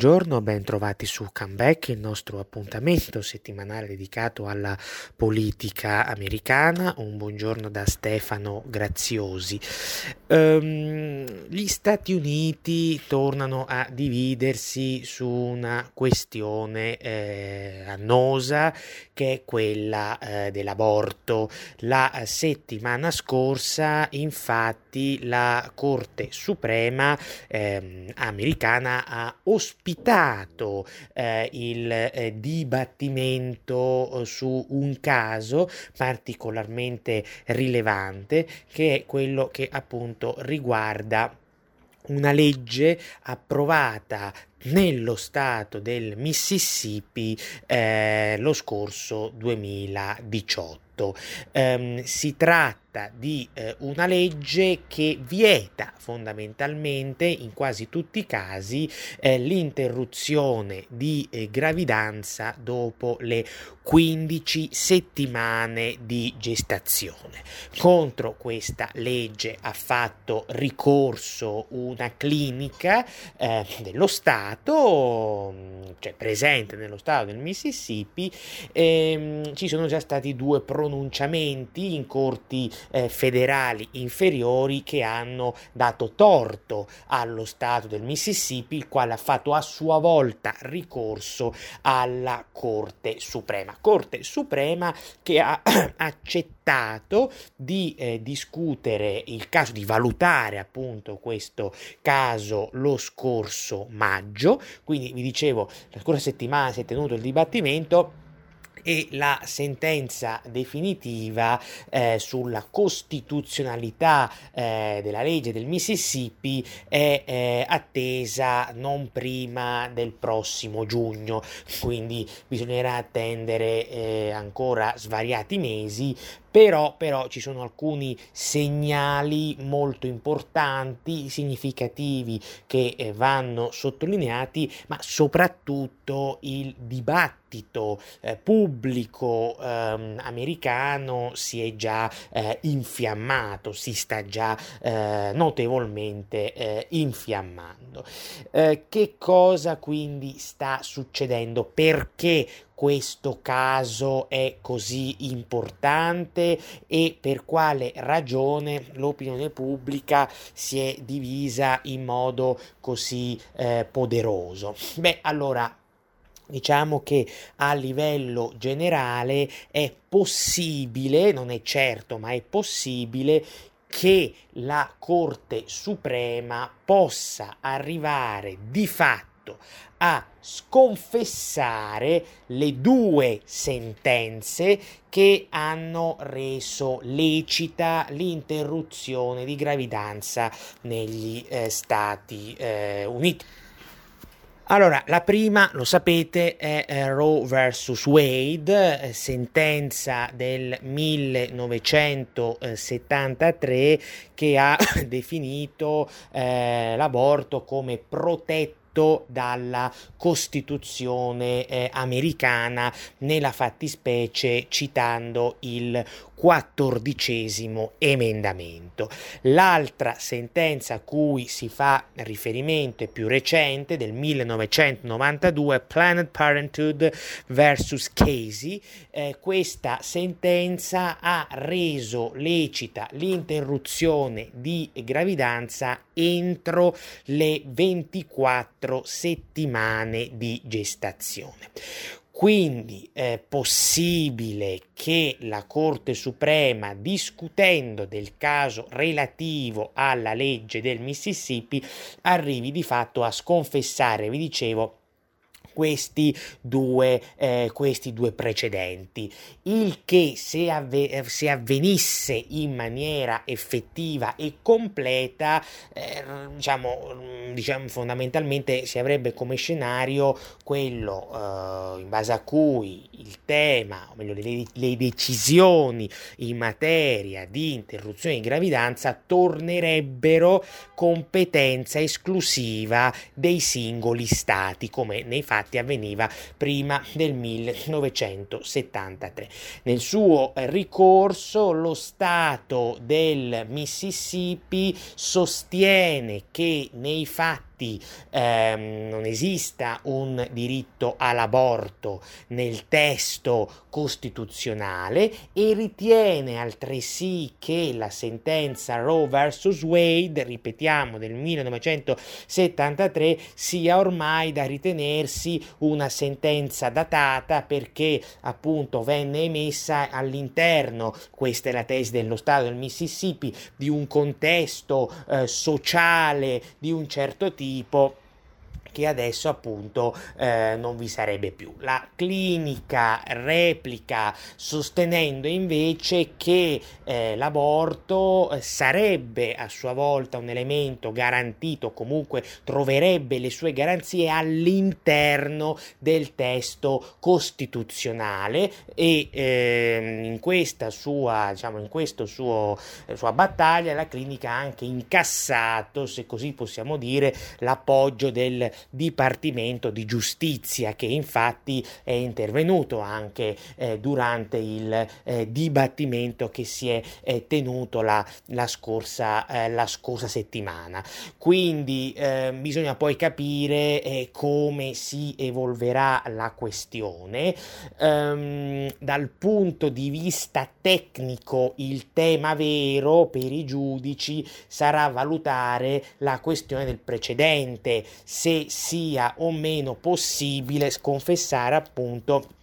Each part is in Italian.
Buongiorno, ben trovati su Comeback, il nostro appuntamento settimanale dedicato alla politica americana. Un buongiorno da Stefano Graziosi. Um, gli Stati Uniti tornano a dividersi su una questione eh, annosa che è quella eh, dell'aborto. La settimana scorsa, infatti, la Corte Suprema eh, americana ha ospitato ospitato eh, il eh, dibattimento eh, su un caso particolarmente rilevante che è quello che appunto riguarda una legge approvata nello stato del Mississippi eh, lo scorso 2018. Um, si tratta tratta di eh, una legge che vieta fondamentalmente in quasi tutti i casi eh, l'interruzione di eh, gravidanza dopo le 15 settimane di gestazione. Contro questa legge ha fatto ricorso una clinica eh, dello Stato, cioè presente nello Stato del Mississippi, ehm, ci sono già stati due pronunciamenti in corti eh, federali inferiori che hanno dato torto allo Stato del Mississippi, il quale ha fatto a sua volta ricorso alla Corte Suprema. Corte Suprema che ha accettato di eh, discutere il caso, di valutare appunto questo caso lo scorso maggio, quindi vi dicevo la scorsa settimana si è tenuto il dibattimento e la sentenza definitiva eh, sulla costituzionalità eh, della legge del Mississippi è eh, attesa non prima del prossimo giugno, quindi bisognerà attendere eh, ancora svariati mesi però, però, ci sono alcuni segnali molto importanti, significativi che eh, vanno sottolineati, ma soprattutto il dibattito eh, pubblico eh, americano si è già eh, infiammato, si sta già eh, notevolmente eh, infiammando. che cosa quindi sta succedendo? Perché questo caso è così importante e per quale ragione l'opinione pubblica si è divisa in modo così eh, poderoso. Beh, allora Diciamo che a livello generale è possibile, non è certo, ma è possibile che la Corte Suprema possa arrivare di fatto a sconfessare le due sentenze che hanno reso lecita l'interruzione di gravidanza negli eh, Stati eh, Uniti. Allora, la prima, lo sapete, è eh, Roe vs. Wade, eh, sentenza del 1973 che ha definito eh, l'aborto come protetto scritto dalla Costituzione eh, americana, nella fattispecie citando il quattordicesimo emendamento. L'altra sentenza a cui si fa riferimento è più recente, del 1992, Planned Parenthood vs. Casey. Eh, questa sentenza ha reso lecita l'interruzione di gravidanza entro le 24 settimane di gestazione. Quindi è possibile che la Corte Suprema, discutendo del caso relativo alla legge del Mississippi, arrivi di fatto a sconfessare, vi dicevo, questi due, eh, questi due precedenti, il che se, avve- se, avvenisse in maniera effettiva e completa, eh, diciamo, diciamo, fondamentalmente si avrebbe come scenario quello eh, in base a cui il il tema, o meglio le, le decisioni in materia di interruzione di gravidanza tornerebbero competenza esclusiva dei singoli stati, come nei fatti avveniva prima del 1973. Nel suo ricorso lo Stato del Mississippi sostiene che nei fatti ehm, non esista un diritto all'aborto nel testo costituzionale e ritiene altresì che la sentenza Roe vs. Wade, ripetiamo del 1973, sia ormai da ritenersi una sentenza datata perché appunto venne emessa all'interno, questa è la tesi dello Stato del Mississippi, di un contesto eh, sociale di un certo tipo tipo che adesso appunto eh, non vi sarebbe più. La clinica replica sostenendo invece che eh, l'aborto eh, sarebbe a sua volta un elemento garantito, comunque troverebbe le sue garanzie all'interno del testo costituzionale e eh, in questa sua, diciamo, in questo eh, sua battaglia la clinica ha anche incassato, se così possiamo dire, l'appoggio del Dipartimento di Giustizia che infatti è intervenuto anche eh, durante il eh, dibattimento che si è eh, tenuto la, la, scorsa, eh, la, scorsa, settimana. Quindi eh, bisogna poi capire eh, come si evolverà la questione. Um, dal punto di vista tecnico il tema vero per i giudici sarà valutare la questione del precedente, se sia o meno possibile sconfessare appunto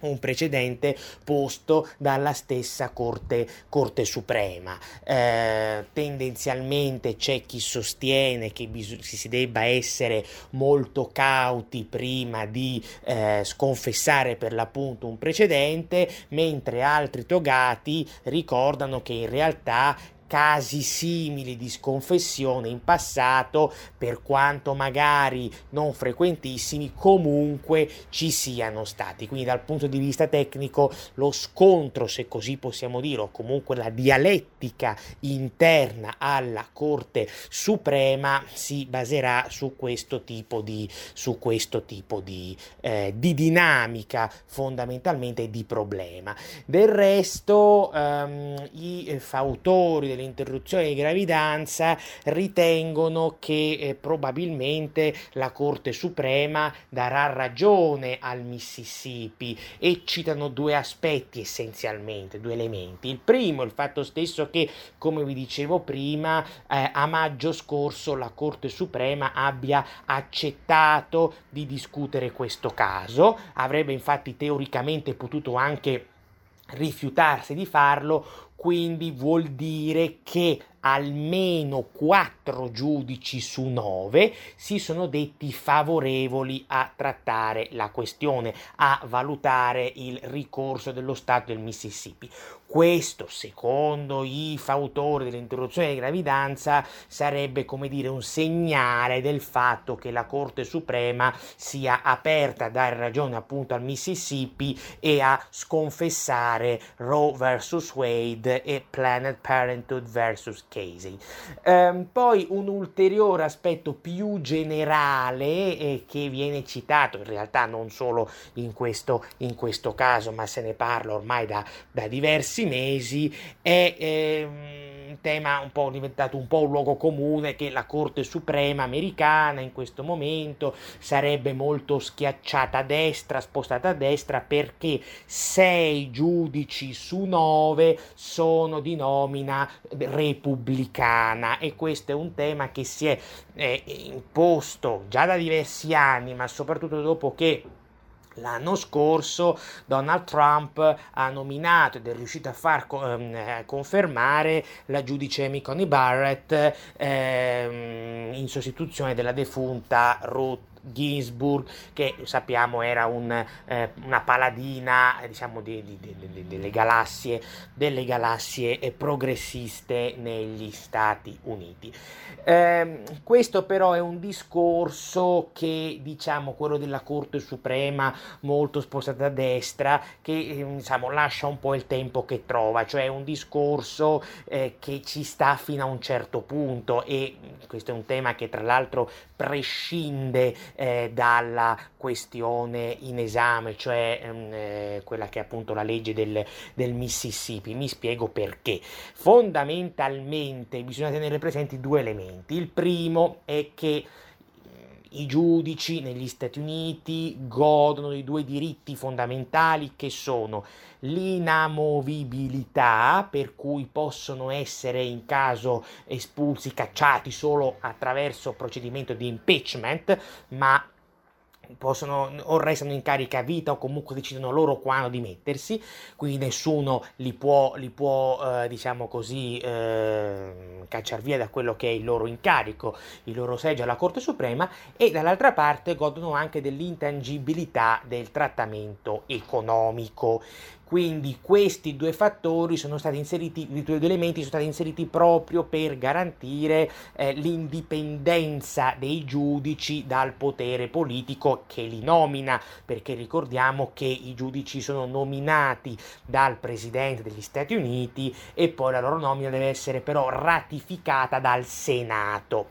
un precedente posto dalla stessa Corte, Corte Suprema. Eh, tendenzialmente c'è chi sostiene che bis- si debba essere molto cauti prima di eh, sconfessare per l'appunto un precedente, mentre altri togati ricordano che in realtà casi simili di sconfessione in passato, per quanto magari non frequentissimi, comunque ci siano stati. Quindi dal punto di vista tecnico lo scontro, se così possiamo dire, o comunque la dialettica interna alla Corte Suprema si baserà su questo tipo di, su questo tipo di, eh, di dinamica fondamentalmente di problema. Del resto ehm, i fautori dell'interruzione di gravidanza ritengono che eh, probabilmente la Corte Suprema darà ragione al Mississippi e citano due aspetti essenzialmente, due elementi. Il primo, il fatto stesso che, come vi dicevo prima, eh, a maggio scorso la Corte Suprema abbia accettato di discutere questo caso, avrebbe infatti teoricamente potuto anche rifiutarsi di farlo quindi vuol dire che almeno quattro giudici su nove si sono detti favorevoli a trattare la questione, a valutare il ricorso dello Stato del Mississippi. Questo, secondo i fautori dell'interruzione di gravidanza, sarebbe come dire un segnale del fatto che la Corte Suprema sia aperta a dare ragione appunto al Mississippi e a sconfessare Roe vs. Wade e Planned Parenthood vs. Casey. Um, poi un ulteriore aspetto più generale eh, che viene citato, in realtà non solo in questo, in questo caso, ma se ne parla ormai da, da diversi mesi è eh, tema un po' diventato un po' un luogo comune che la Corte Suprema americana in questo momento sarebbe molto schiacciata a destra, spostata a destra perché sei giudici su nove sono di nomina repubblicana. E questo è un tema che si è eh, imposto già da diversi anni ma soprattutto dopo che L'anno scorso Donald Trump ha nominato ed è riuscito a far ehm, confermare la giudice Amy Coney Barrett ehm, in sostituzione della defunta Ruth Ginsburg, che sappiamo era un, eh, una paladina diciamo, di, di, di, delle galassie, delle galassie progressiste negli Stati Uniti. Eh, questo però è un discorso che, diciamo, quello della Corte Suprema, molto spostata a destra, che eh, diciamo, lascia un po' il tempo che trova, cioè un discorso eh, che ci sta fino a un certo punto e questo è un tema che tra l'altro prescinde eh, dalla questione in esame, cioè ehm, eh, quella che è appunto la legge del, del Mississippi. Mi spiego perché. Fondamentalmente bisogna tenere presenti due elementi. Il primo è che i giudici negli Stati Uniti godono di due diritti fondamentali che sono l'inamovibilità, per cui possono essere in caso espulsi, cacciati solo attraverso procedimento di impeachment, ma possono o restano in carica a vita o comunque decidono loro quando dimettersi, quindi nessuno li può, li può eh, diciamo così, eh, cacciare via da quello che è il loro incarico, il loro seggio alla Corte Suprema e dall'altra parte godono anche dell'intangibilità del trattamento economico. Quindi questi due fattori sono stati inseriti, i due elementi sono stati inseriti proprio per garantire eh, l'indipendenza dei giudici dal potere politico che li nomina, perché ricordiamo che i giudici sono nominati dal Presidente degli Stati Uniti e poi la loro nomina deve essere però ratificata dal Senato.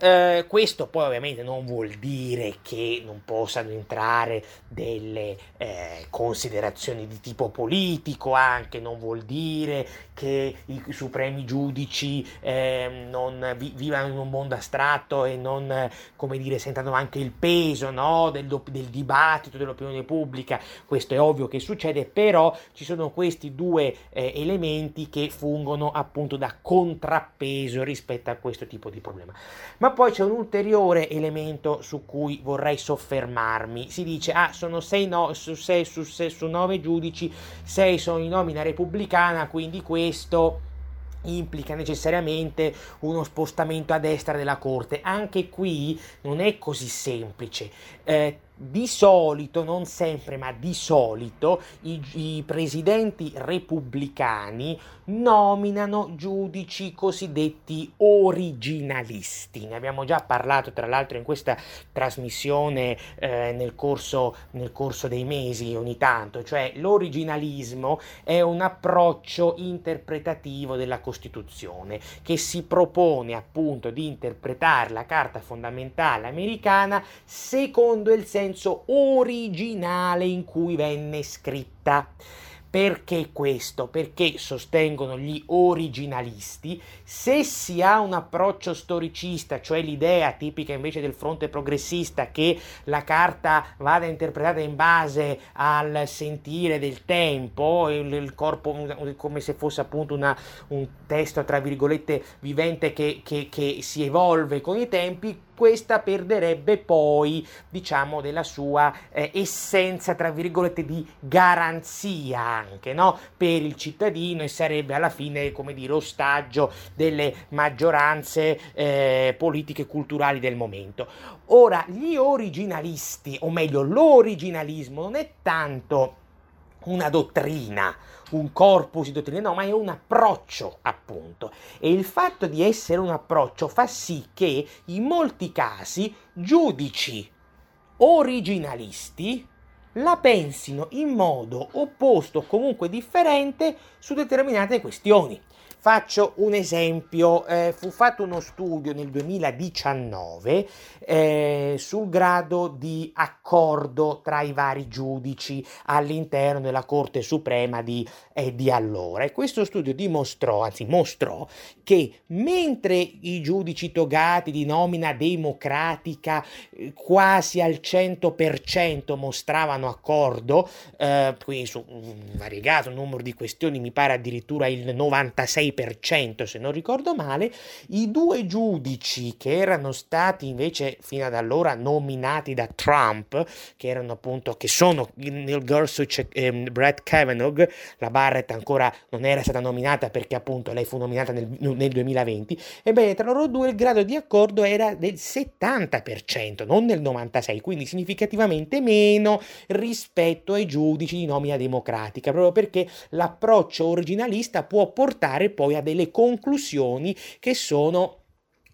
Eh, questo poi ovviamente non vuol dire che non possano entrare delle eh, considerazioni di tipo politico, anche non vuol dire che i supremi giudici eh, non vi- vivano in un mondo astratto e non, come dire, sentano anche il peso no, del, del dibattito, dell'opinione pubblica. Questo è ovvio che succede, però ci sono questi due eh, elementi che fungono appunto da contrappeso rispetto a questo tipo di problema. Ma ma poi c'è un ulteriore elemento su cui vorrei soffermarmi. Si dice, ah, sono 6 no, su 6 su, 6, su 9 giudici, 6 sono in nomina repubblicana, quindi questo implica necessariamente uno spostamento a destra della corte. Anche qui non è così semplice. Eh, di solito, non sempre, ma di solito, i, i, presidenti repubblicani nominano giudici cosiddetti originalisti. Ne abbiamo già parlato, tra l'altro, in questa trasmissione eh, nel, corso, nel corso dei mesi ogni tanto. Cioè, l'originalismo è un approccio interpretativo della Costituzione che si propone appunto di interpretare la Carta fondamentale americana secondo il senso senso originale in cui venne scritta. Perché questo? Perché sostengono gli originalisti, se si ha un approccio storicista, cioè l'idea tipica invece del fronte progressista che la carta vada interpretata in base al sentire del tempo, il, il corpo come se fosse appunto una, un testo tra virgolette vivente che, che, che si evolve con i tempi, questa perderebbe poi, diciamo, della sua eh, essenza, tra virgolette, di garanzia anche, no? Per il cittadino e sarebbe alla fine, come dire, ostaggio delle maggioranze eh, politiche e culturali del momento. Ora, gli originalisti, o meglio, l'originalismo non è tanto una dottrina, un corpus di dottrine, no, ma è un approccio, appunto. E il fatto di essere un approccio fa sì che in molti casi giudici originalisti la pensino in modo opposto o comunque differente su determinate questioni. Faccio un esempio, eh, fu fatto uno studio nel 2019 eh, sul grado di accordo tra i vari giudici all'interno della Corte Suprema di, eh, di allora. E questo studio dimostrò, anzi mostrò, che mentre i giudici togati di nomina democratica eh, quasi al 100% mostravano accordo, eh, quindi su un variegato numero di questioni, mi pare addirittura il 96%, 96% se non ricordo male, i due giudici che erano stati invece fino ad allora nominati da Trump, che erano appunto, che sono Neil Gorsuch e ehm, Brett Kavanaugh, la Barrett ancora non era stata nominata perché appunto lei fu nominata nel, nel 2020, ebbene tra loro due il grado di accordo era del 70%, non del 96%, quindi significativamente meno rispetto ai giudici di nomina democratica, proprio perché l'approccio originalista può portare poi a delle conclusioni che sono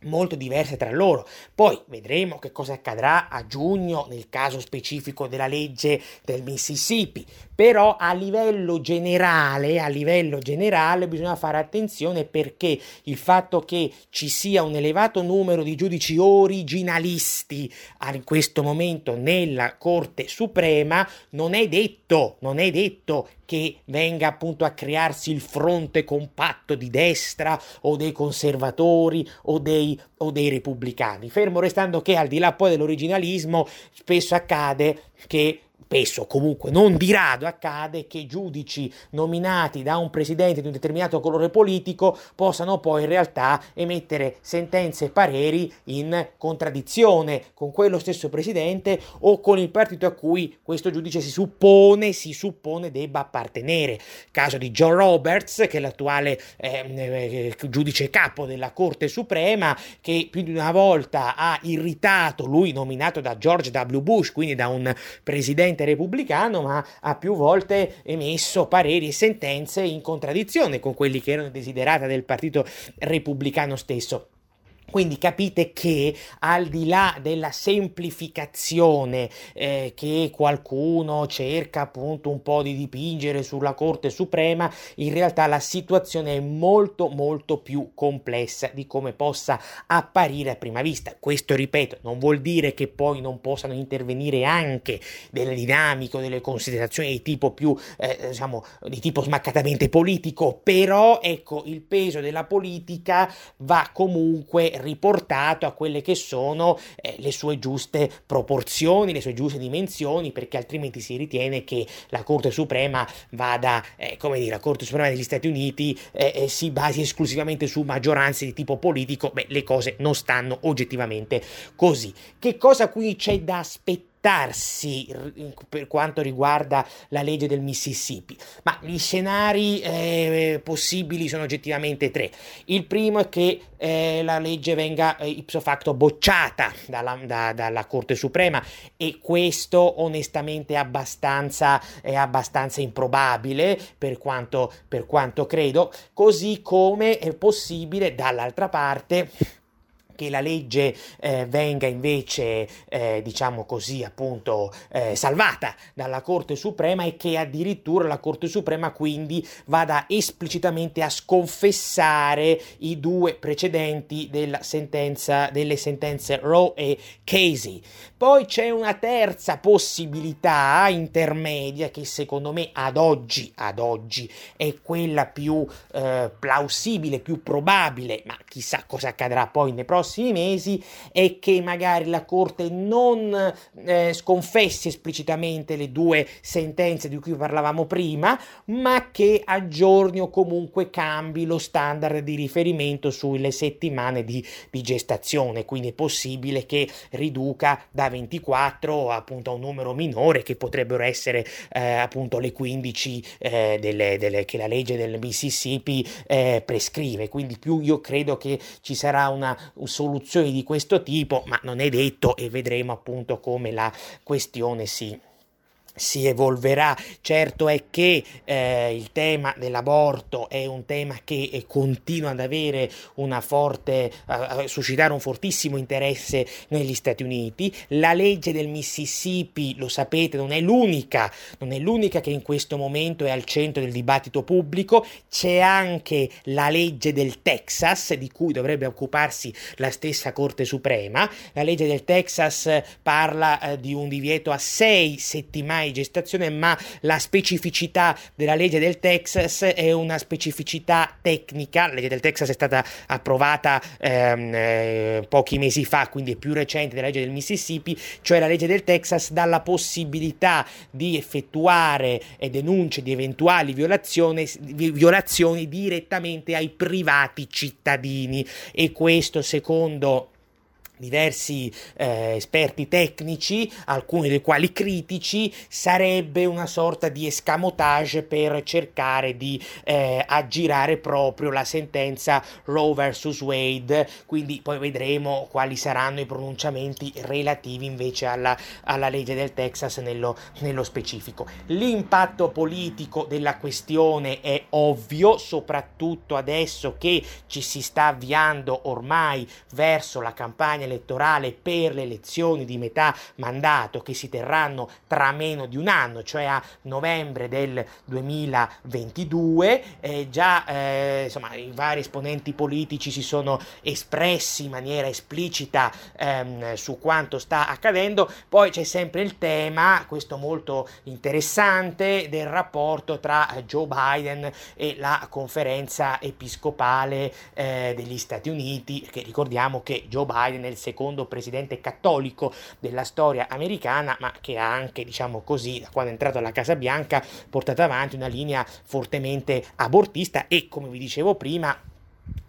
molto diverse tra loro. Poi vedremo che cosa accadrà a giugno nel caso specifico della legge del Mississippi, però a livello generale, a livello generale bisogna fare attenzione perché il fatto che ci sia un elevato numero di giudici originalisti in questo momento nella Corte Suprema non è detto, non è detto che venga appunto a crearsi il fronte compatto di destra o dei conservatori o dei, o dei repubblicani, fermo restando che al di là poi dell'originalismo spesso accade che spesso comunque non di rado accade che giudici nominati da un presidente di un determinato colore politico possano poi in realtà emettere sentenze e pareri in contraddizione con quello stesso presidente o con il partito a cui questo giudice si suppone, si suppone debba appartenere. Caso di John Roberts, che è l'attuale eh, eh, giudice capo della Corte Suprema, che più di una volta ha irritato lui nominato da George W. Bush, quindi da un presidente presidente repubblicano, ma ha più volte emesso pareri e sentenze in contraddizione con quelli che erano desiderati del partito repubblicano stesso. Quindi capite che al di là della semplificazione eh, che qualcuno cerca appunto un po' di dipingere sulla Corte Suprema, in realtà la situazione è molto molto più complessa di come possa apparire a prima vista. Questo, ripeto, non vuol dire che poi non possano intervenire anche delle dinamiche o delle considerazioni di tipo più, eh, diciamo, di tipo smaccatamente politico, però ecco, il peso della politica va comunque riportato a quelle che sono eh, le sue giuste proporzioni, le sue giuste dimensioni, perché altrimenti si ritiene che la Corte Suprema vada, eh, come dire, la Corte Suprema degli Stati Uniti eh, eh si basi esclusivamente su maggioranze di tipo politico, beh, le cose non stanno oggettivamente così. Che cosa qui c'è da aspettare? Aspettarsi per quanto riguarda la legge del Mississippi? Ma gli scenari eh, possibili sono oggettivamente tre. Il primo è che eh, la legge venga eh, ipso facto bocciata dalla, da, dalla, Corte Suprema e questo onestamente è abbastanza, è abbastanza improbabile per quanto, per quanto credo, così come è possibile dall'altra parte che la legge eh, venga invece, eh, diciamo così, appunto, eh, salvata dalla Corte Suprema e che addirittura la Corte Suprema quindi vada esplicitamente a sconfessare i due precedenti sentenza, delle sentenze Roe e Casey. Poi c'è una terza possibilità intermedia che secondo me ad oggi, ad oggi è quella più eh, plausibile, più probabile, ma chissà cosa accadrà poi nei prossimi prossimi mesi è che magari la Corte non eh, sconfessi esplicitamente le due sentenze di cui parlavamo prima, ma che aggiorni o comunque cambi lo standard di riferimento sulle settimane di, di gestazione. Quindi è possibile che riduca da 24 appunto a un numero minore che potrebbero essere eh, appunto le 15 eh, delle, delle, che la legge del Mississippi eh, prescrive. Quindi più io credo che ci sarà una, un soluzioni di questo tipo, ma non è detto e vedremo appunto come la questione si si evolverà. Certo è che eh, il tema dell'aborto è un tema che eh, continua ad avere una forte, a suscitare un fortissimo interesse negli Stati Uniti. La legge del Mississippi, lo sapete, non è l'unica, non è l'unica che in questo momento è al centro del dibattito pubblico. C'è anche la legge del Texas, di cui dovrebbe occuparsi la stessa Corte Suprema. La legge del Texas parla eh, di un divieto a sei settimane ormai gestazione, ma la specificità della legge del Texas è una specificità tecnica. La legge del Texas è stata approvata ehm, eh, pochi mesi fa, quindi è più recente della legge del Mississippi, cioè la legge del Texas dà la possibilità di effettuare denunce di eventuali violazioni direttamente ai privati cittadini e questo secondo diversi eh, esperti tecnici, alcuni dei quali critici, sarebbe una sorta di escamotage per cercare di eh, aggirare proprio la sentenza Roe vs. Wade, quindi poi vedremo quali saranno i pronunciamenti relativi invece alla, alla legge del Texas nello, nello specifico. L'impatto politico della questione è ovvio, soprattutto adesso che ci si sta avviando ormai verso la campagna elettorale per le elezioni di metà mandato che si terranno tra meno di un anno, cioè a novembre del 2022. Eh, già eh, insomma, i vari esponenti politici si sono espressi in maniera esplicita ehm, su quanto sta accadendo. Poi c'è sempre il tema, questo molto interessante, del rapporto tra Joe Biden e la conferenza episcopale eh, degli Stati Uniti, che ricordiamo che Joe Biden è il secondo presidente cattolico della storia americana, ma che ha anche, diciamo così, da quando è entrato alla Casa Bianca, portato avanti una linea fortemente abortista e, come vi dicevo prima,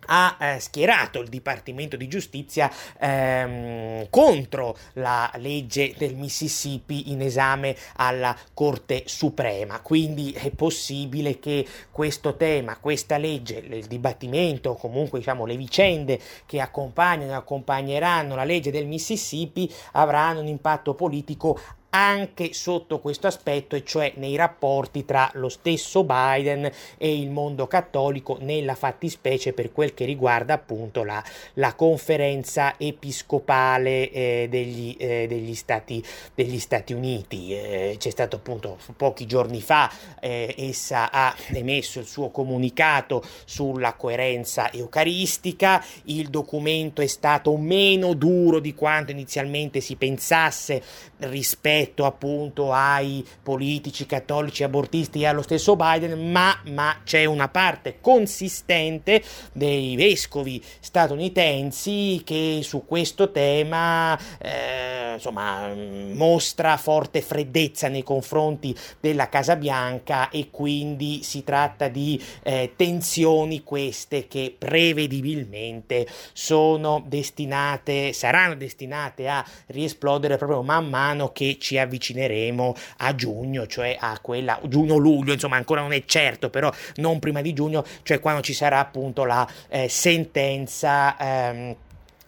ha eh, schierato il Dipartimento di Giustizia ehm, contro la legge del Mississippi in esame alla Corte Suprema. Quindi è possibile che questo tema, questa legge, il dibattimento, comunque diciamo le vicende che accompagnano e accompagneranno la legge del Mississippi avranno un impatto politico anche sotto questo aspetto, e cioè nei rapporti tra lo stesso Biden e il mondo cattolico, nella fattispecie per quel che riguarda appunto la, la conferenza episcopale eh, degli, eh, degli, Stati, degli, Stati, Uniti. Eh, c'è stato appunto pochi giorni fa, eh, essa ha emesso il suo comunicato sulla coerenza eucaristica, il documento è stato meno duro di quanto inizialmente si pensasse rispetto rispetto appunto ai politici cattolici abortisti e allo stesso Biden, ma, ma c'è una parte consistente dei vescovi statunitensi che su questo tema eh, insomma, mostra forte freddezza nei confronti della Casa Bianca e quindi si tratta di eh, tensioni queste che prevedibilmente sono destinate, saranno destinate a riesplodere proprio man mano che ci avvicineremo a giugno, cioè a quella giugno-luglio, insomma ancora non è certo, però non prima di giugno, cioè quando ci sarà appunto la eh, sentenza ehm,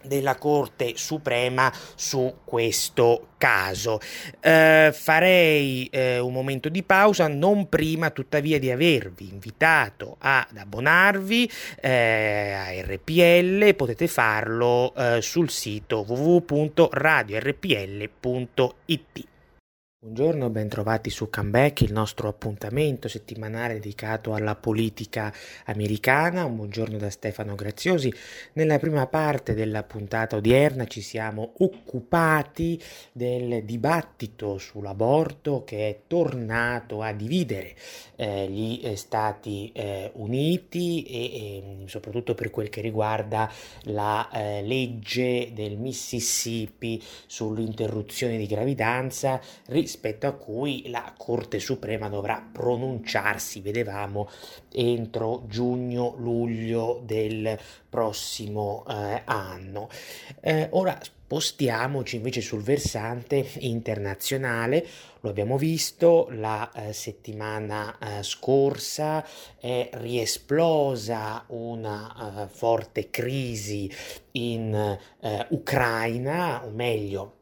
della Corte Suprema su questo caso. Eh, farei eh, un momento di pausa, non prima tuttavia di avervi invitato ad abbonarvi eh, a RPL, potete farlo eh, sul sito www.radiorpl.it. Buongiorno, bentrovati su Comeback, il nostro appuntamento settimanale dedicato alla politica americana. Un buongiorno da Stefano Graziosi. Nella prima parte della puntata odierna ci siamo occupati del dibattito sull'aborto che è tornato a dividere eh, gli eh, Stati eh, Uniti e, e, soprattutto per quel che riguarda la eh, legge del Mississippi sull'interruzione di gravidanza rispetto a cui la Corte Suprema dovrà pronunciarsi, vedevamo, entro giugno-luglio del prossimo eh, anno. Eh, ora spostiamoci invece sul versante internazionale, lo abbiamo visto la eh, settimana eh, scorsa è riesplosa una eh, forte crisi in eh, Ucraina, o meglio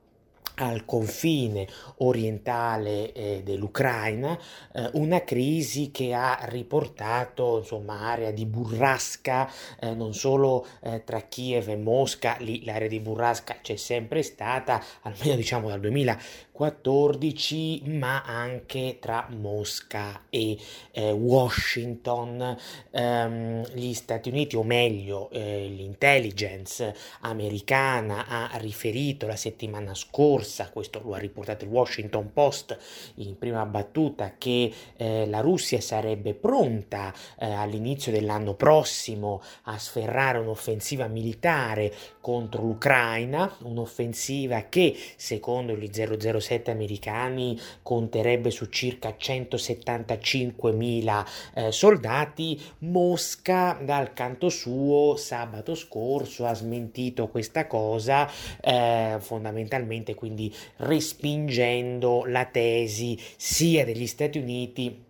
al confine orientale eh, dell'Ucraina, eh, una crisi che ha riportato insomma area di burrasca eh, non solo eh, tra Kiev e Mosca, lì l'area di burrasca c'è sempre stata, almeno diciamo dal 2000 2014, ma anche tra Mosca e eh, Washington. Um, gli Stati Uniti, o meglio eh, l'intelligence americana, ha riferito la settimana scorsa, questo lo ha riportato il Washington Post in prima battuta, che eh, la Russia sarebbe pronta eh, all'inizio dell'anno prossimo a sferrare un'offensiva militare contro l'Ucraina, un'offensiva che secondo gli 007 americani conterebbe su circa 175.000 eh, soldati. Mosca dal canto suo sabato scorso ha smentito questa cosa eh, fondamentalmente quindi respingendo la tesi sia degli Stati Uniti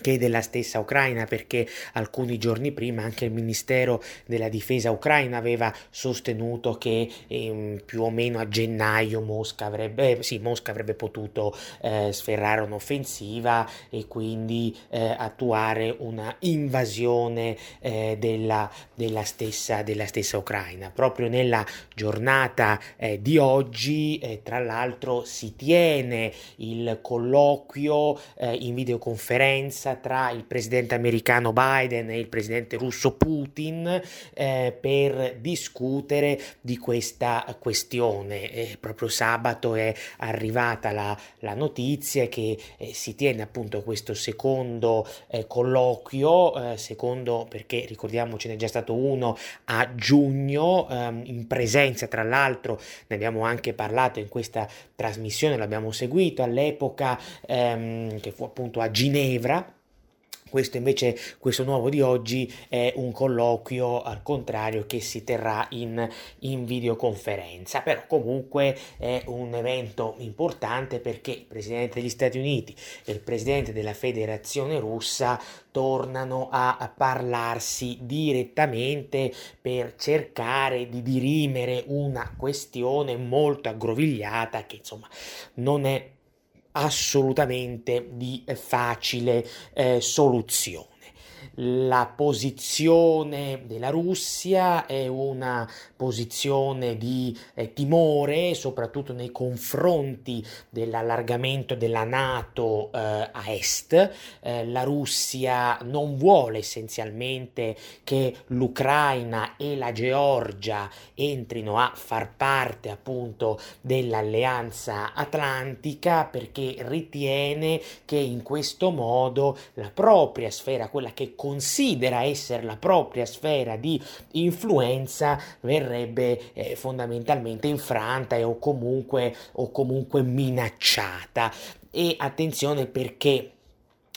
che della stessa Ucraina perché alcuni giorni prima anche il Ministero della Difesa ucraina aveva sostenuto che eh, più o meno a gennaio Mosca avrebbe, eh, sì, Mosca avrebbe potuto eh, sferrare un'offensiva e quindi eh, attuare una invasione eh, della, della, stessa, della stessa Ucraina. Proprio nella giornata eh, di oggi, tra l'altro, si tiene il colloquio in videoconferenza tra il presidente americano Biden e il presidente russo Putin eh, per discutere di questa questione. Eh, proprio sabato è arrivata la, la notizia che eh, si tiene appunto questo secondo eh, colloquio, eh, secondo perché ricordiamoci ne è già stato uno a giugno ehm, in presenza tra l'altro ne abbiamo anche parlato in questa trasmissione, l'abbiamo seguito all'epoca ehm, che fu appunto a Ginevra questo invece, questo nuovo di oggi è un colloquio al contrario che si terrà in, in videoconferenza, però comunque è un evento importante perché il Presidente degli Stati Uniti e il Presidente della Federazione russa tornano a parlarsi direttamente per cercare di dirimere una questione molto aggrovigliata che insomma non è assolutamente di facile eh, soluzione la posizione della Russia è una posizione di eh, timore, soprattutto nei confronti dell'allargamento della Nato eh, a est. Eh, la Russia non vuole essenzialmente che l'Ucraina e la Georgia entrino a far parte appunto dell'alleanza atlantica perché ritiene che in questo modo la propria sfera, quella che considera essere la propria sfera di influenza verrebbe eh, fondamentalmente infranta e, o, comunque, o comunque minacciata. E attenzione perché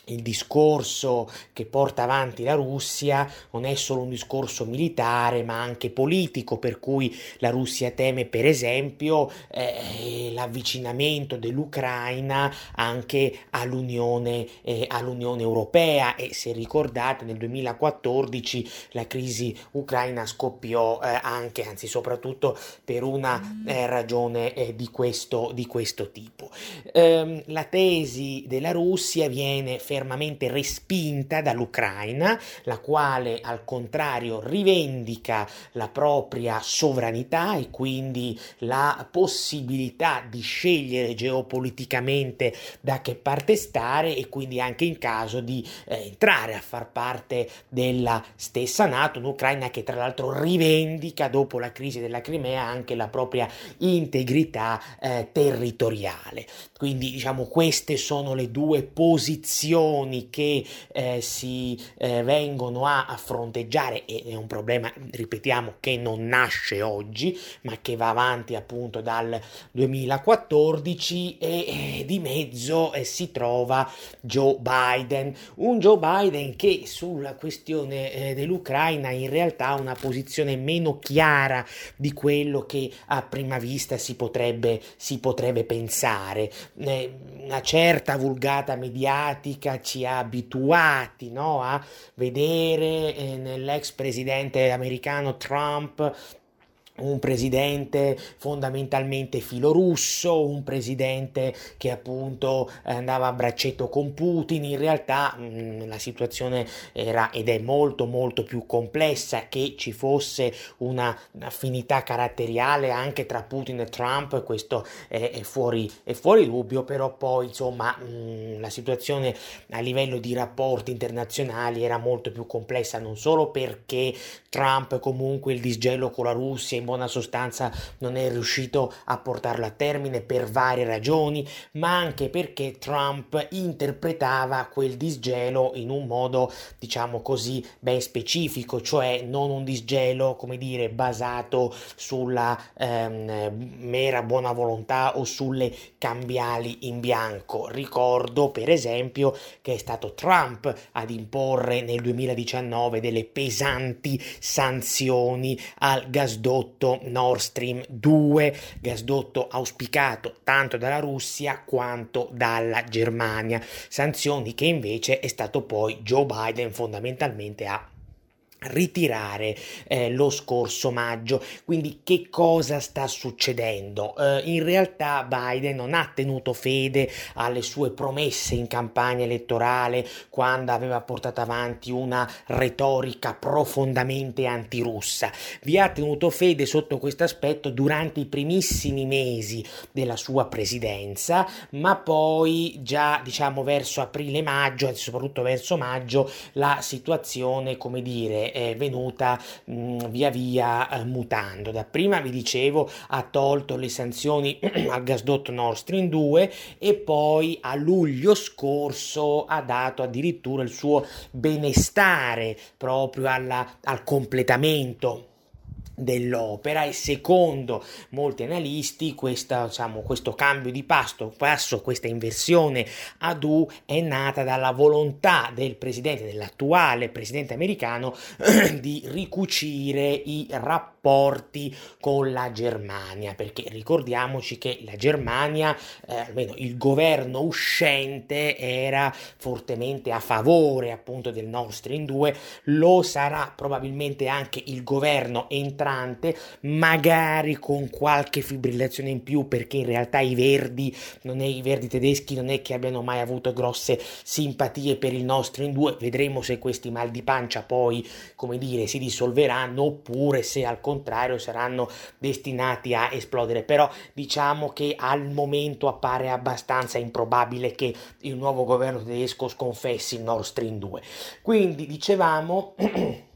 il discorso che porta avanti la Russia non è solo un discorso militare ma anche politico per cui la Russia teme per esempio eh, l'avvicinamento dell'Ucraina anche all'Unione, eh, all'Unione Europea. E se ricordate nel 2014 la crisi ucraina scoppiò eh, anche anzi soprattutto per una eh, ragione eh, di questo, di questo tipo. Ehm, la tesi della Russia viene fermamente respinta dall'Ucraina, la quale al contrario rivendica la propria sovranità e quindi la possibilità di scegliere geopoliticamente da che parte stare e quindi anche in caso di eh, entrare a far parte della stessa Nato, un'Ucraina che tra l'altro rivendica dopo la crisi della Crimea anche la propria integrità eh, territoriale. Quindi diciamo queste sono le due posizioni questioni che eh, si eh, vengono a, fronteggiare e è un problema, ripetiamo, che non nasce oggi, ma che va avanti appunto dal 2014 e eh, di mezzo eh, si trova Joe Biden, un Joe Biden che sulla questione eh, dell'Ucraina in realtà ha una posizione meno chiara di quello che a prima vista si potrebbe, si potrebbe pensare. Una certa vulgata mediatica ci ha abituati no, a vedere eh, nell'ex presidente americano Trump un presidente fondamentalmente filorusso, un presidente che appunto andava a braccetto con Putin, in realtà mh, mm, la situazione era ed è molto molto più complessa che ci fosse una affinità caratteriale anche tra Putin e Trump, questo è, è, fuori, è fuori, dubbio, però poi insomma mh, mm, la situazione a livello di rapporti internazionali era molto più complessa, non solo perché Trump comunque il disgelo con la Russia in buona sostanza non è riuscito a portarlo a termine per varie ragioni, ma anche perché Trump interpretava quel disgelo in un modo, diciamo così, ben specifico, cioè non un disgelo, come dire, basato sulla ehm, mera buona volontà o sulle cambiali in bianco. Ricordo, per esempio, che è stato Trump ad imporre nel 2019 delle pesanti sanzioni al gasdotto Nord Stream 2, gasdotto auspicato tanto dalla Russia quanto dalla Germania, sanzioni che invece è stato poi Joe Biden fondamentalmente a ritirare eh, lo scorso maggio. Quindi che cosa sta succedendo? Eh, in realtà Biden non ha tenuto fede alle sue promesse in campagna elettorale quando aveva portato avanti una retorica profondamente antirussa. Vi ha tenuto fede sotto questo aspetto durante i primissimi mesi della sua presidenza, ma poi già diciamo verso aprile-maggio, soprattutto verso maggio, la situazione, come dire, è venuta mh, mm, via via eh, mutando. Dapprima vi dicevo ha tolto le sanzioni al gasdotto Nord Stream 2 e poi a luglio scorso ha dato addirittura il suo benestare proprio alla, al completamento dell'opera e secondo molti analisti questa, diciamo, questo cambio di pasto, passo, questa inversione ad U è nata dalla volontà del presidente, dell'attuale presidente americano di ricucire i rapporti con la Germania, perché ricordiamoci che la Germania, eh, almeno il governo uscente, era fortemente a favore appunto del Nord Stream 2, lo sarà probabilmente anche il governo entrante, magari con qualche fibrillazione in più, perché in realtà i verdi, non è, i verdi tedeschi non è che abbiano mai avuto grosse simpatie per il Nord Stream 2, vedremo se questi mal di pancia poi, come dire, si dissolveranno oppure se al contrario saranno destinati a esplodere, però diciamo che al momento appare abbastanza improbabile che il nuovo governo tedesco sconfessi il Nord Stream 2. Quindi dicevamo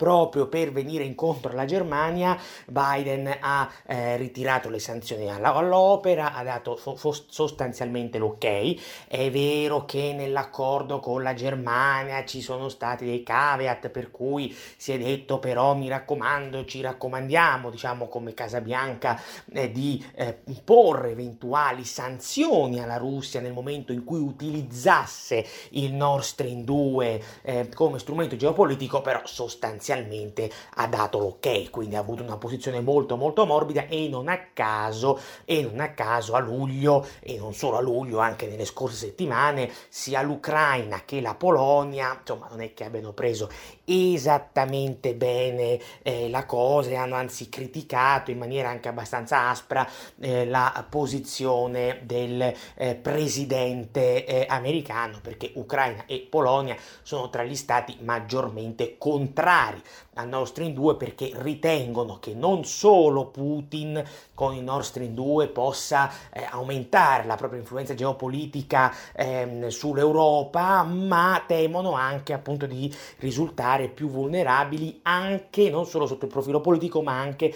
proprio per venire incontro alla Germania, Biden ha eh, ritirato le sanzioni all'opera, ha dato sostanzialmente l'ok. È vero che nell'accordo con la Germania ci sono stati dei caveat per cui si è detto però mi raccomando, ci raccomandiamo, diciamo come Casa Bianca, eh, di eh, porre eventuali sanzioni alla Russia nel momento in cui utilizzasse il Nord Stream 2 eh, come strumento geopolitico, però sostanzialmente inizialmente ha dato l'ok, quindi ha avuto una posizione molto molto morbida e non a caso, e non a caso a luglio e non solo a luglio, anche nelle scorse settimane, sia l'Ucraina che la Polonia, insomma non è che abbiano preso esattamente bene eh, la cosa e hanno anzi criticato in maniera anche abbastanza aspra eh, la posizione del eh, presidente eh, americano perché Ucraina e Polonia sono tra gli stati maggiormente contrari al Nord Stream 2 perché ritengono che non solo Putin con il Nord Stream 2 possa eh, aumentare la propria influenza geopolitica eh, sull'Europa, ma temono anche appunto di risultare più vulnerabili anche non solo sotto il profilo politico, ma anche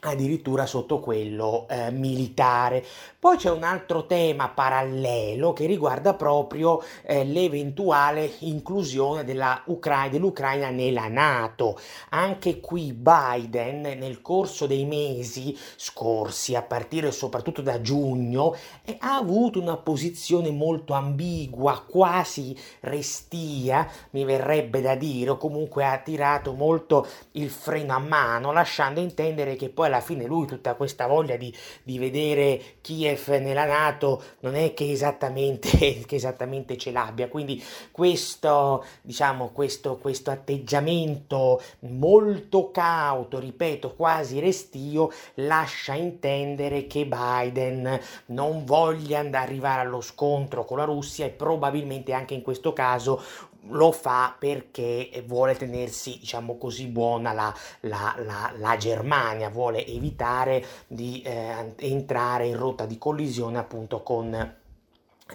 addirittura sotto quello eh, militare. Poi c'è un altro tema parallelo che riguarda proprio eh, l'eventuale inclusione Ucra- dell'Ucraina nella Nato. Anche qui Biden nel corso dei mesi scorsi, a partire soprattutto da giugno, eh, ha avuto una posizione molto ambigua, quasi restia, mi verrebbe da dire, o comunque ha tirato molto il freno a mano, lasciando intendere che poi alla fine lui tutta questa voglia di, di vedere Kiev nella Nato non è che esattamente, che esattamente ce l'abbia, quindi questo, diciamo, questo, questo atteggiamento molto cauto, ripeto, quasi restio, lascia intendere che Biden non voglia arrivare allo scontro con la Russia e probabilmente anche in questo caso lo fa perché vuole tenersi, diciamo così, buona la, la, la, la Germania, vuole evitare di eh, entrare in rotta di collisione appunto con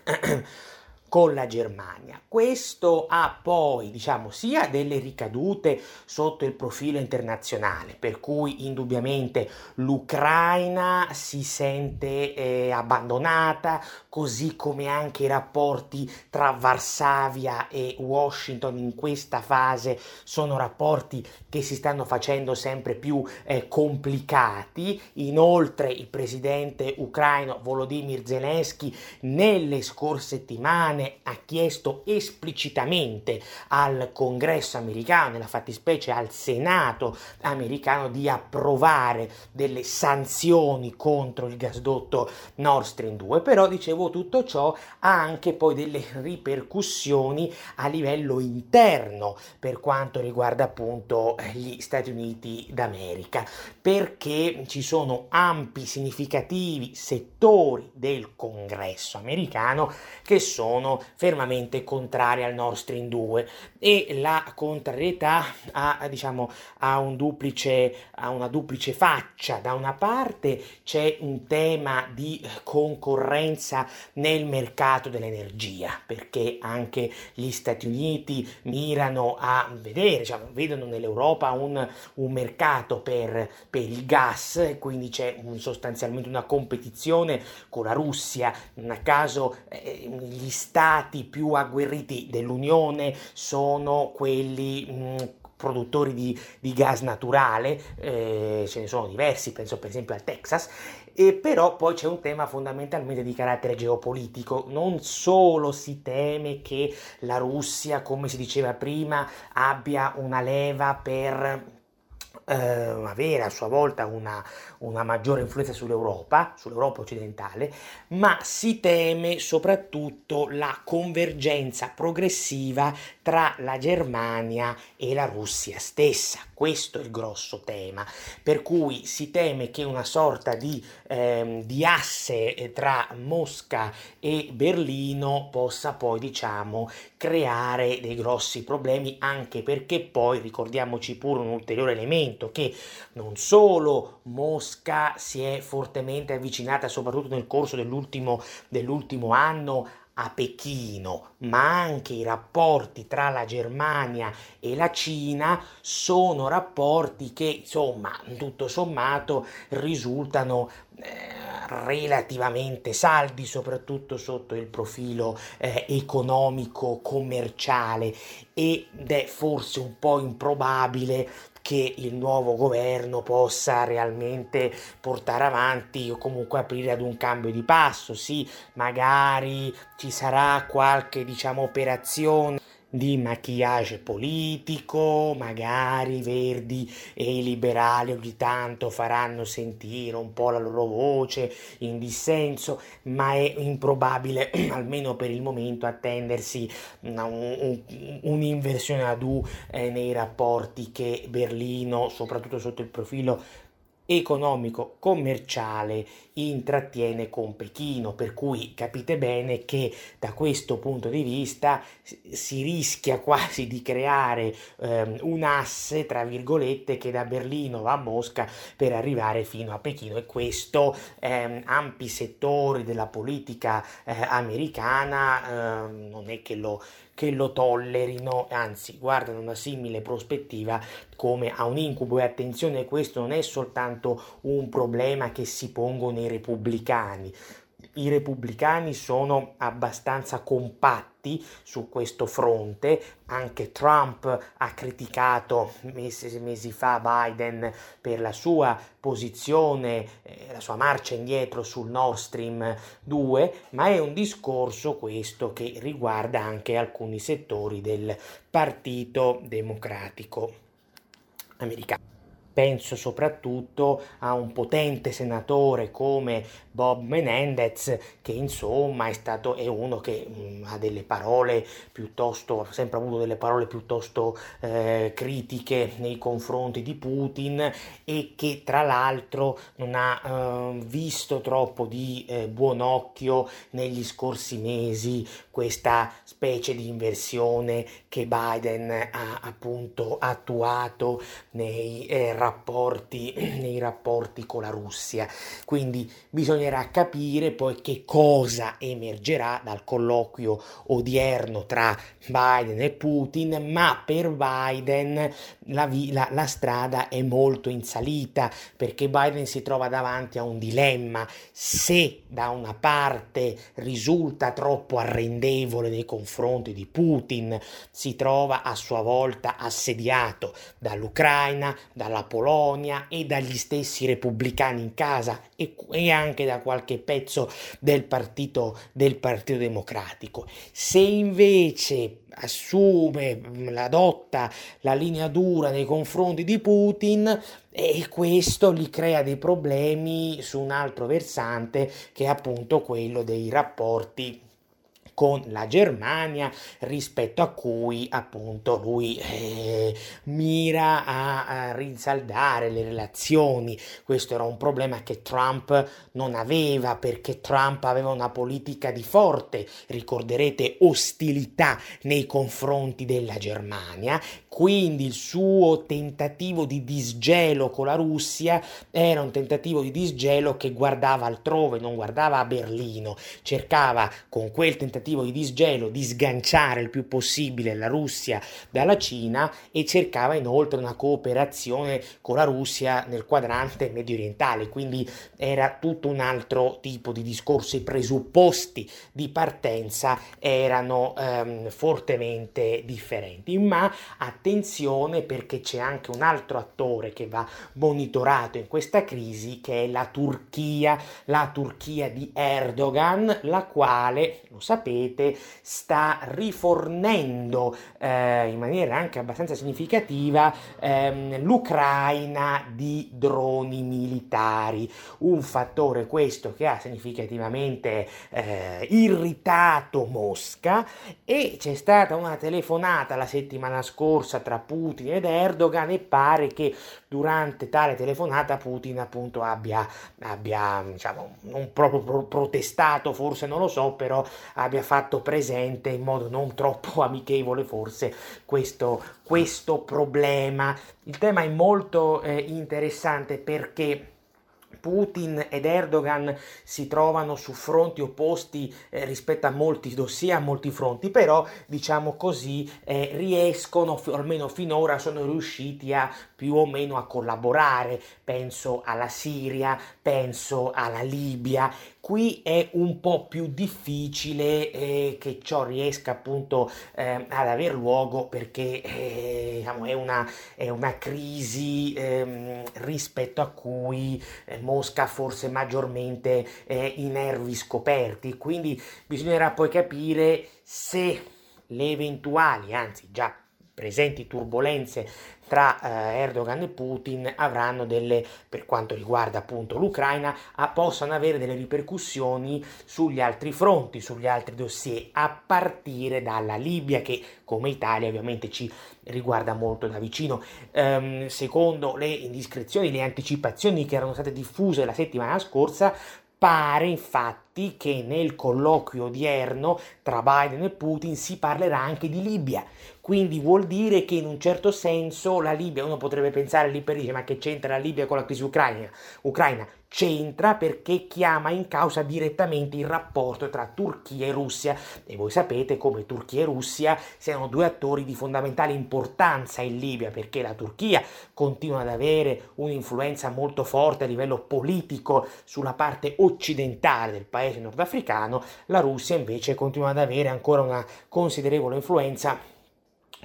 con la Germania. Questo ha poi, diciamo, sia delle ricadute sotto il profilo internazionale, per cui indubbiamente l'Ucraina si sente eh, abbandonata, così come anche i rapporti tra Varsavia e Washington in questa fase sono rapporti che si stanno facendo sempre più eh, complicati. Inoltre il presidente ucraino Volodymyr Zelensky nelle scorse settimane Commissione ha chiesto esplicitamente al Congresso americano, nella fattispecie al Senato americano, di approvare delle sanzioni contro il gasdotto Nord Stream 2. Però, dicevo, tutto ciò ha anche poi delle ripercussioni a livello interno per quanto riguarda appunto gli Stati Uniti d'America, perché ci sono ampi, significativi settori del Congresso americano che sono fermamente contrari al Nord Stream 2 e la contrarietà ha, diciamo, ha, un duplice, ha una duplice faccia. Da una parte c'è un tema di concorrenza nel mercato dell'energia, perché anche gli Stati Uniti mirano a vedere, diciamo, vedono nell'Europa un, un mercato per, per, il gas, quindi c'è un, sostanzialmente una competizione con la Russia, non a caso eh, gli stati stati più agguerriti dell'Unione sono quelli mh, produttori di, di, gas naturale, eh, ce ne sono diversi, penso per esempio al Texas, e però poi c'è un tema fondamentalmente di carattere geopolitico, non solo si teme che la Russia, come si diceva prima, abbia una leva per eh, avere a sua volta una, una maggiore influenza sull'Europa, sull'Europa occidentale, ma si teme soprattutto la convergenza progressiva tra la Germania e la Russia stessa. Questo è il grosso tema, per cui si teme che una sorta di, ehm, di asse eh, tra Mosca e Berlino possa poi, diciamo, creare dei grossi problemi, anche perché poi ricordiamoci pure un ulteriore elemento che non solo Mosca si è fortemente avvicinata, soprattutto nel corso dell'ultimo, dell'ultimo anno, a Pechino, ma anche i rapporti tra la Germania e la Cina sono rapporti che, insomma, tutto sommato risultano eh, relativamente saldi, soprattutto sotto il profilo eh, economico commerciale. Ed è forse un po' improbabile che il nuovo governo possa realmente portare avanti o comunque aprire ad un cambio di passo. Sì, magari ci sarà qualche diciamo operazione di maquillage politico, magari i verdi e i liberali ogni tanto faranno sentire un po' la loro voce in dissenso, ma è improbabile, almeno per il momento, attendersi un'inversione ad U eh, nei rapporti che Berlino, soprattutto sotto il profilo economico commerciale intrattiene con Pechino per cui capite bene che da questo punto di vista si rischia quasi di creare ehm, un asse tra virgolette che da Berlino va a Mosca per arrivare fino a Pechino. E questo ehm, ampi settori della politica eh, americana ehm, non è che lo che lo tollerino, anzi guardano una simile prospettiva come a un incubo. E attenzione questo non è soltanto un problema che si pongono i repubblicani, i repubblicani sono abbastanza compatti su questo fronte, anche Trump ha criticato mesi, mesi fa Biden per la sua posizione, eh, la sua marcia indietro sul Nord Stream 2, ma è un discorso questo che riguarda anche alcuni settori del Partito Democratico americano. Penso soprattutto a un potente senatore come Bob Menendez, che insomma è stato è uno che mh, mm, ha delle parole piuttosto, ha sempre avuto delle parole piuttosto eh, critiche nei confronti di Putin e che tra l'altro non ha eh, visto troppo di eh, buon occhio negli scorsi mesi questa specie di inversione che Biden ha appunto attuato nei eh, rapporti, nei rapporti con la Russia. Quindi bisognerà capire poi che cosa emergerà dal colloquio odierno tra Biden e Putin, ma per Biden la, la, la strada è molto in salita perché Biden si trova davanti a un dilemma. Se da una parte risulta troppo arrendevole nei confronti di Putin, si trova a sua volta assediato dall'Ucraina, dalla Polonia e dagli stessi repubblicani in casa e, e anche da qualche pezzo del partito, del partito Democratico. Se invece assume, mm, adotta la linea dura nei confronti di Putin e questo gli crea dei problemi su un altro versante che è appunto quello dei rapporti con la Germania rispetto a cui appunto lui eh, mira a, a rinsaldare le relazioni. Questo era un problema che Trump non aveva perché Trump aveva una politica di forte, ricorderete, ostilità nei confronti della Germania, quindi il suo tentativo di disgelo con la Russia era un tentativo di disgelo che guardava altrove, non guardava a Berlino, cercava con quel tentativo tentativo di disgelo di sganciare il più possibile la Russia dalla Cina e cercava inoltre una cooperazione con la Russia nel quadrante medio orientale, quindi era tutto un altro tipo di discorso, i presupposti di partenza erano ehm, fortemente differenti, ma attenzione perché c'è anche un altro attore che va monitorato in questa crisi che è la Turchia, la Turchia di Erdogan, la quale, lo sapete, sapete, sta rifornendo eh, in maniera anche abbastanza significativa ehm, l'Ucraina di droni militari. Un fattore questo che ha significativamente eh, irritato Mosca e c'è stata una telefonata la settimana scorsa tra Putin ed Erdogan e pare che durante tale telefonata Putin appunto abbia, abbia diciamo, non proprio pro- protestato, forse non lo so, però abbia fatto presente in modo non troppo amichevole forse questo, questo problema. Il tema è molto eh, interessante perché Putin ed Erdogan si trovano su fronti opposti eh, rispetto a molti dossier, a molti fronti, però diciamo così eh, riescono, almeno finora sono riusciti a più o meno a collaborare, penso alla Siria, penso alla Libia, qui è un po' più difficile eh, che ciò riesca appunto eh, ad aver luogo perché eh, diciamo, è, una, è, una, crisi ehm, rispetto a cui eh, Mosca forse maggiormente i nervi scoperti, quindi bisognerà poi capire se le eventuali, anzi già presenti turbulenze tra eh, Erdogan e Putin avranno delle, per quanto riguarda appunto l'Ucraina, a, possano avere delle ripercussioni sugli altri fronti, sugli altri dossier, a partire dalla Libia che come Italia ovviamente ci riguarda molto da vicino. Ehm, secondo le indiscrezioni, le anticipazioni che erano state diffuse la settimana scorsa, Pare infatti che nel colloquio odierno tra Biden e Putin si parlerà anche di Libia, quindi vuol dire che in un certo senso la Libia, uno potrebbe pensare lì per dire ma che c'entra la Libia con la crisi ucraina? Ucraina c'entra perché chiama in causa direttamente il rapporto tra Turchia e Russia e voi sapete come Turchia e Russia siano due attori di fondamentale importanza in Libia perché la Turchia continua ad avere un'influenza molto forte a livello politico sulla parte occidentale del paese nordafricano, la Russia invece continua ad avere ancora una considerevole influenza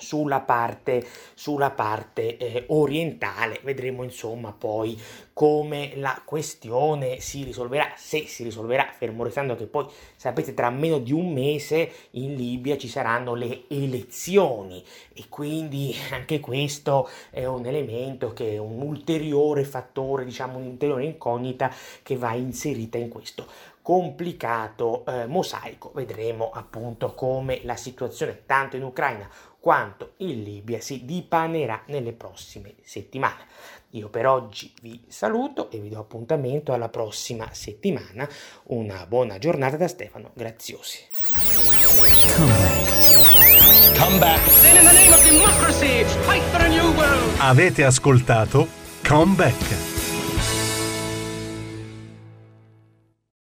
sulla parte, sulla parte eh, orientale. Vedremo insomma poi come la questione si risolverà, se si risolverà, fermo restando che poi sapete tra meno di un mese in Libia ci saranno le elezioni e quindi anche questo è un elemento che è un ulteriore fattore, diciamo un'ulteriore incognita che va inserita in questo complicato eh, mosaico. Vedremo appunto come la situazione tanto in Ucraina quanto in Libia si dipanerà nelle prossime settimane. Io per oggi vi saluto e vi do appuntamento alla prossima settimana. Una buona giornata da Stefano Graziosi. Come back. Come back. Avete ascoltato Come Back.